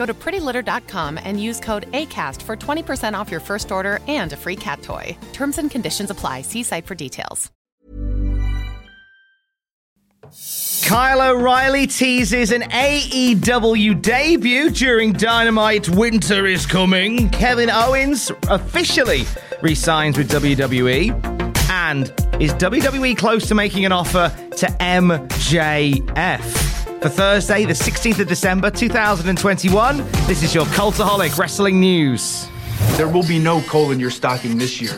Go to prettylitter.com and use code ACAST for 20% off your first order and a free cat toy. Terms and conditions apply. See site for details. Kyle O'Reilly teases an AEW debut during Dynamite Winter is Coming. Kevin Owens officially resigns with WWE. And is WWE close to making an offer to MJF? For Thursday, the 16th of December, 2021, this is your Cultaholic Wrestling News. There will be no coal in your stocking this year.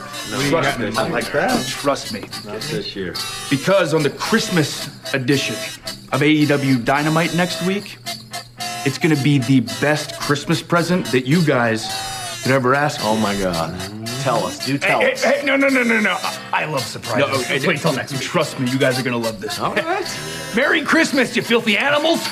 Trust me. Not like that. Trust me. Not this year. Because on the Christmas edition of AEW Dynamite next week, it's going to be the best Christmas present that you guys could ever ask. Oh my God. Tell us. Do tell Hey, us. hey, hey, no, no, no, no, no. I, I love surprises. No, Let's wait till next week. Trust me, you guys are going to love this. All right. Merry Christmas, you filthy animals.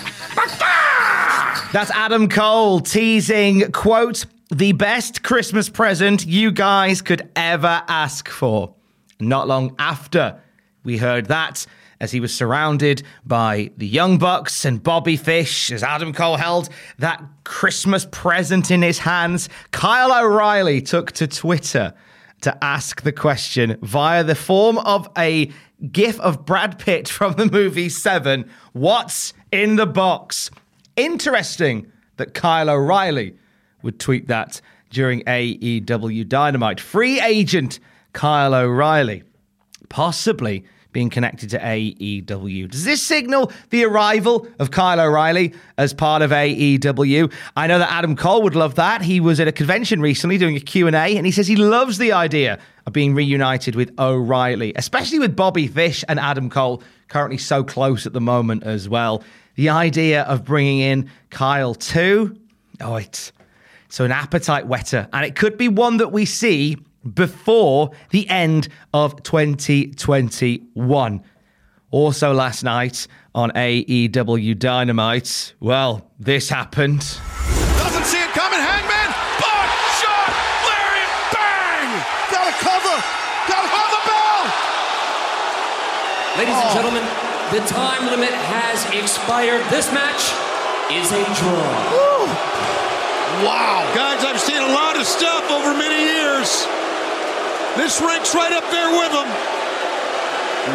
That's Adam Cole teasing, quote, the best Christmas present you guys could ever ask for. Not long after we heard that, as he was surrounded by the Young Bucks and Bobby Fish, as Adam Cole held that Christmas present in his hands, Kyle O'Reilly took to Twitter to ask the question via the form of a gif of Brad Pitt from the movie Seven What's in the box? Interesting that Kyle O'Reilly would tweet that during AEW Dynamite. Free agent Kyle O'Reilly, possibly being connected to AEW. Does this signal the arrival of Kyle O'Reilly as part of AEW? I know that Adam Cole would love that. He was at a convention recently doing a Q&A and he says he loves the idea of being reunited with O'Reilly, especially with Bobby Fish and Adam Cole currently so close at the moment as well. The idea of bringing in Kyle too, oh, it's so an appetite whetter, and it could be one that we see before the end of 2021. Also, last night on AEW Dynamite, well, this happened. Doesn't see it coming. Hangman. Bot shot. Lariat. Bang. Got a cover. Got a cover bell. Ladies and oh. gentlemen, the time limit has expired. This match is a draw. Wow. Guys, I've seen a lot of stuff over many years. This ranks right up there with them.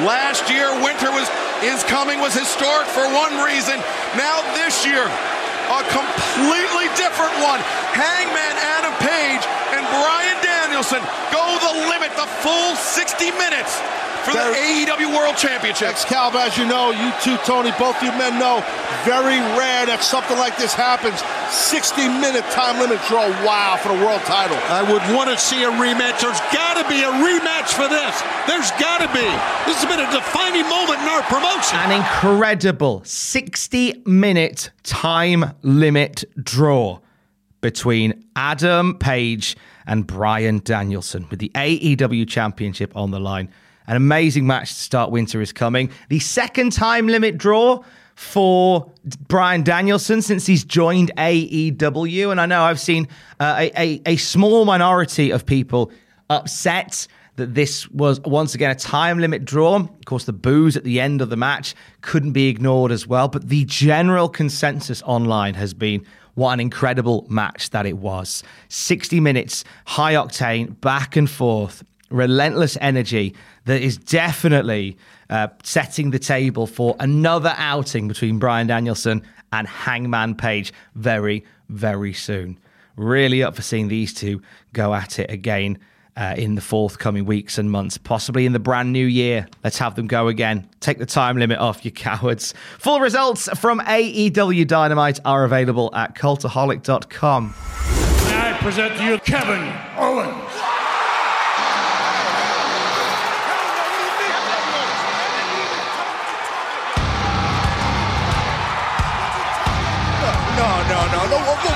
Last year, Winter was is coming was historic for one reason. Now this year, a completely different one. Hangman Adam Page Bryan Danielson go the limit, the full 60 minutes for the AEW World Championship. Excalibur, as you know, you two, Tony, both you men know, very rare that something like this happens. 60 minute time limit draw. Wow, for the world title. I would want to see a rematch. There's got to be a rematch for this. There's got to be. This has been a defining moment in our promotion. An incredible 60 minute time limit draw between Adam Page and Bryan Danielson with the AEW Championship on the line. An amazing match to start Winter is coming. The second time limit draw for Bryan Danielson since he's joined AEW. And I know I've seen uh, a, a, a small minority of people upset that this was once again a time limit draw. Of course, the boos at the end of the match couldn't be ignored as well. But the general consensus online has been what an incredible match that it was. 60 minutes, high octane, back and forth, relentless energy that is definitely uh, setting the table for another outing between Bryan Danielson and Hangman Page very, very soon. Really up for seeing these two go at it again uh, in the forthcoming weeks and months, possibly in the brand new year. Let's have them go again. Take the time limit off, you cowards. Full results from AEW Dynamite are available at cultaholic.com. I present to you Kevin Owens. No, no, no, no.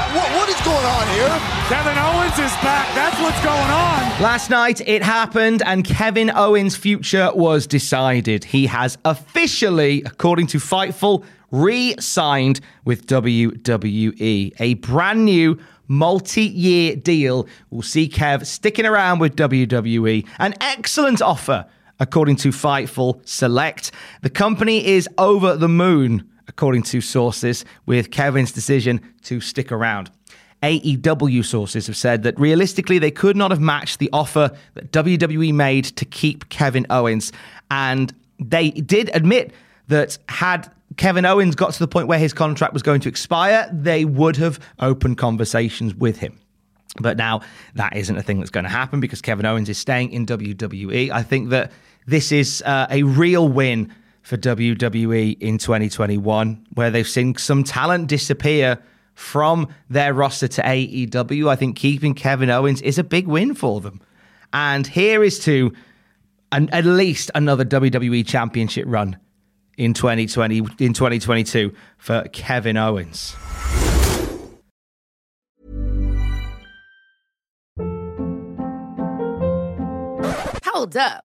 On here? Kevin Owens is back. That's what's going on. Last night it happened, and Kevin Owens' future was decided. He has officially, according to Fightful, re signed with WWE. A brand new multi year deal will see Kev sticking around with WWE. An excellent offer, according to Fightful Select. The company is over the moon, according to sources, with Kevin's decision to stick around. AEW sources have said that realistically they could not have matched the offer that WWE made to keep Kevin Owens. And they did admit that had Kevin Owens got to the point where his contract was going to expire, they would have opened conversations with him. But now that isn't a thing that's going to happen because Kevin Owens is staying in WWE. I think that this is uh, a real win for WWE in 2021, where they've seen some talent disappear from their roster to AEW. I think keeping Kevin Owens is a big win for them. And here is to an, at least another WWE championship run in 2020 in 2022 for Kevin Owens. Hold up.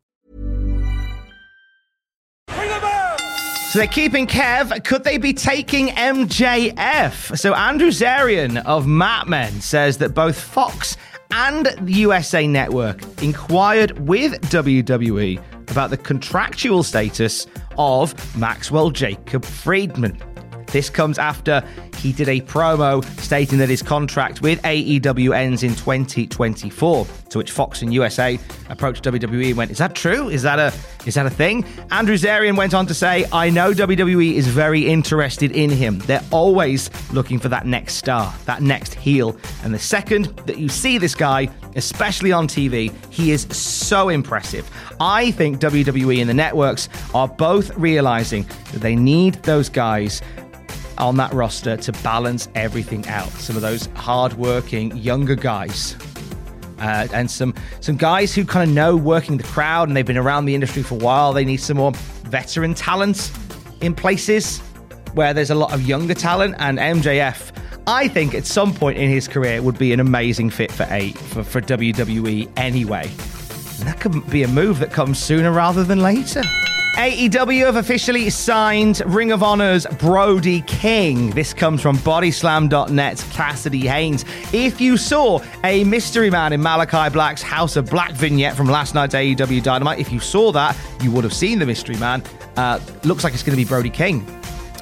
So they're keeping Kev. Could they be taking MJF? So Andrew Zarian of Mat Men says that both Fox and the USA Network inquired with WWE about the contractual status of Maxwell Jacob Friedman. This comes after he did a promo stating that his contract with AEW ends in 2024. To which Fox and USA approached WWE and went, "Is that true? Is that a is that a thing?" Andrew Zarian went on to say, "I know WWE is very interested in him. They're always looking for that next star, that next heel. And the second that you see this guy, especially on TV, he is so impressive. I think WWE and the networks are both realizing that they need those guys on that roster to balance everything out. Some of those hardworking younger guys. Uh, and some some guys who kind of know working the crowd and they've been around the industry for a while. They need some more veteran talent in places where there's a lot of younger talent. And MJF, I think at some point in his career, would be an amazing fit for eight for, for WWE anyway. And that could be a move that comes sooner rather than later. AEW have officially signed Ring of Honor's Brody King. This comes from Bodyslam.net's Cassidy Haynes. If you saw a mystery man in Malachi Black's House of Black vignette from last night's AEW Dynamite, if you saw that, you would have seen the mystery man. Uh, looks like it's going to be Brody King,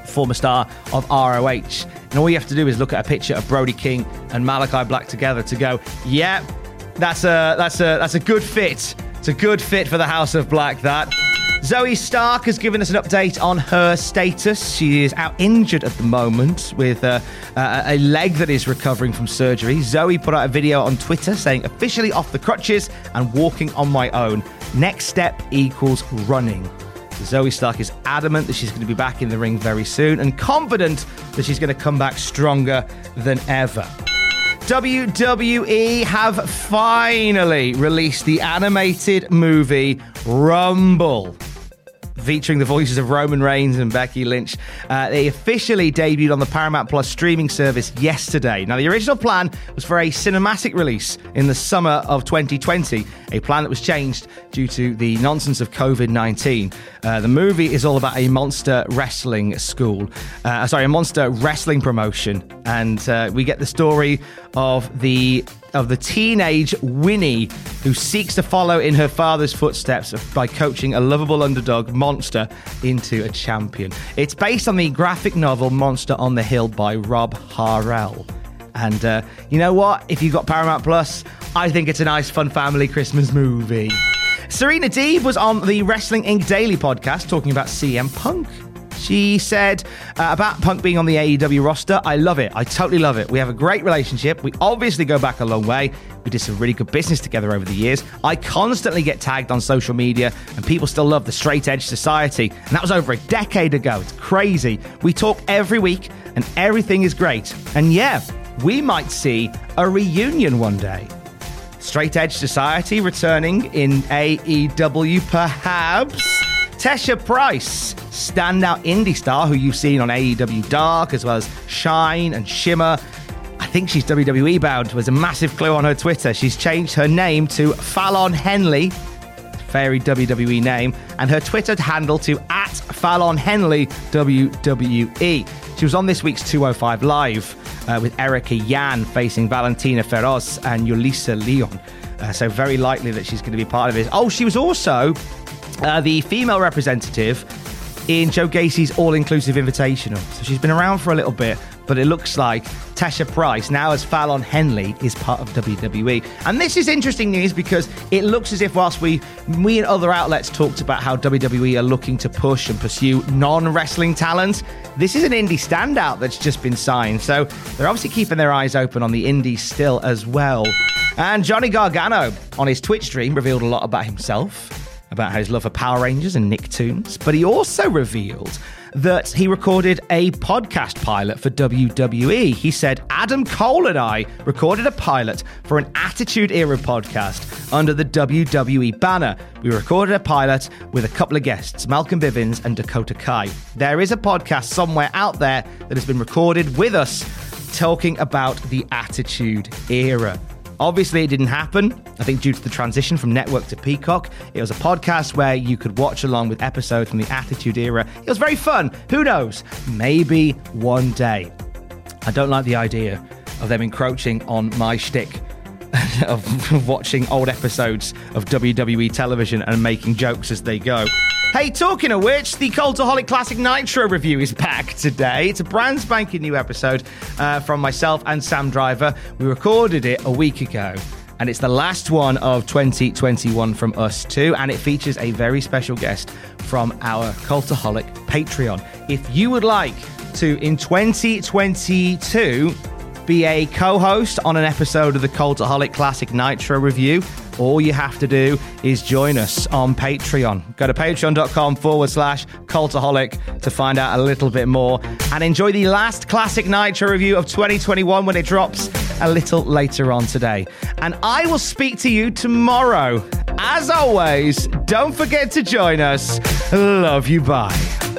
former star of ROH. And all you have to do is look at a picture of Brody King and Malachi Black together to go, yeah, that's a that's a that's a good fit. It's a good fit for the House of Black. That. Zoey Stark has given us an update on her status. She is out injured at the moment with uh, uh, a leg that is recovering from surgery. Zoey put out a video on Twitter saying, officially off the crutches and walking on my own. Next step equals running. Zoey Stark is adamant that she's going to be back in the ring very soon and confident that she's going to come back stronger than ever. WWE have finally released the animated movie Rumble featuring the voices of Roman Reigns and Becky Lynch. Uh, they officially debuted on the Paramount Plus streaming service yesterday. Now, the original plan was for a cinematic release in the summer of 2020, a plan that was changed due to the nonsense of COVID 19. Uh, the movie is all about a monster wrestling school, uh, sorry, a monster wrestling promotion, and uh, we get the story of the of the teenage Winnie who seeks to follow in her father's footsteps by coaching a lovable underdog monster into a champion. It's based on the graphic novel Monster on the Hill by Rob Harrell. And uh, you know what? If you've got Paramount Plus, I think it's a nice, fun family Christmas movie. Serena Deeb was on the Wrestling Inc. Daily podcast talking about CM Punk. She said uh, about Punk being on the AEW roster, I love it. I totally love it. We have a great relationship. We obviously go back a long way. We did some really good business together over the years. I constantly get tagged on social media, and people still love the straight edge society. And that was over a decade ago. It's crazy. We talk every week, and everything is great. And yeah, we might see a reunion one day. Straight Edge Society returning in AEW, perhaps. Tesha Price, standout indie star who you've seen on AEW Dark as well as Shine and Shimmer. I think she's WWE bound, was a massive clue on her Twitter. She's changed her name to Fallon Henley, very WWE name, and her Twitter handle to at Fallon Henley WWE. She was on this week's 205 Live uh, with Erica Yan facing Valentina Feroz and Yulisa Leon. Uh, so very likely that she's going to be part of this. Oh, she was also uh, the female representative in Joe Gacy's All Inclusive Invitational. So she's been around for a little bit, but it looks like Tesha Price, now as Fallon Henley, is part of WWE. And this is interesting news because it looks as if whilst we we and other outlets talked about how WWE are looking to push and pursue non-wrestling talent, this is an indie standout that's just been signed. So they're obviously keeping their eyes open on the indies still as well. And Johnny Gargano on his Twitch stream revealed a lot about himself about his love for Power Rangers and Nicktoons, but he also revealed that he recorded a podcast pilot for WWE. He said, Adam Cole and I recorded a pilot for an Attitude Era podcast under the WWE banner. We recorded a pilot with a couple of guests, Malcolm Bivens and Dakota Kai. There is a podcast somewhere out there that has been recorded with us talking about the Attitude Era. Obviously, it didn't happen. I think due to the transition from network to Peacock, it was a podcast where you could watch along with episodes from the Attitude Era. It was very fun. Who knows? Maybe one day. I don't like the idea of them encroaching on my shtick of watching old episodes of WWE television and making jokes as they go. Hey, talking of which, the Cultaholic Classic Nitro review is back today. It's a brand spanking new episode uh, from myself and Sam Driver. We recorded it a week ago. And it's the last one of 2021 from us too, and it features a very special guest from our Cultaholic Patreon. If you would like to, in 2022, be a co host on an episode of the Cultaholic Classic Nitro review, all you have to do is join us on Patreon. Go to patreon.com forward slash cultaholic to find out a little bit more and enjoy the last Classic Nitro review of 2021 when it drops a little later on today. And I will speak to you tomorrow. As always, don't forget to join us. Love you. Bye.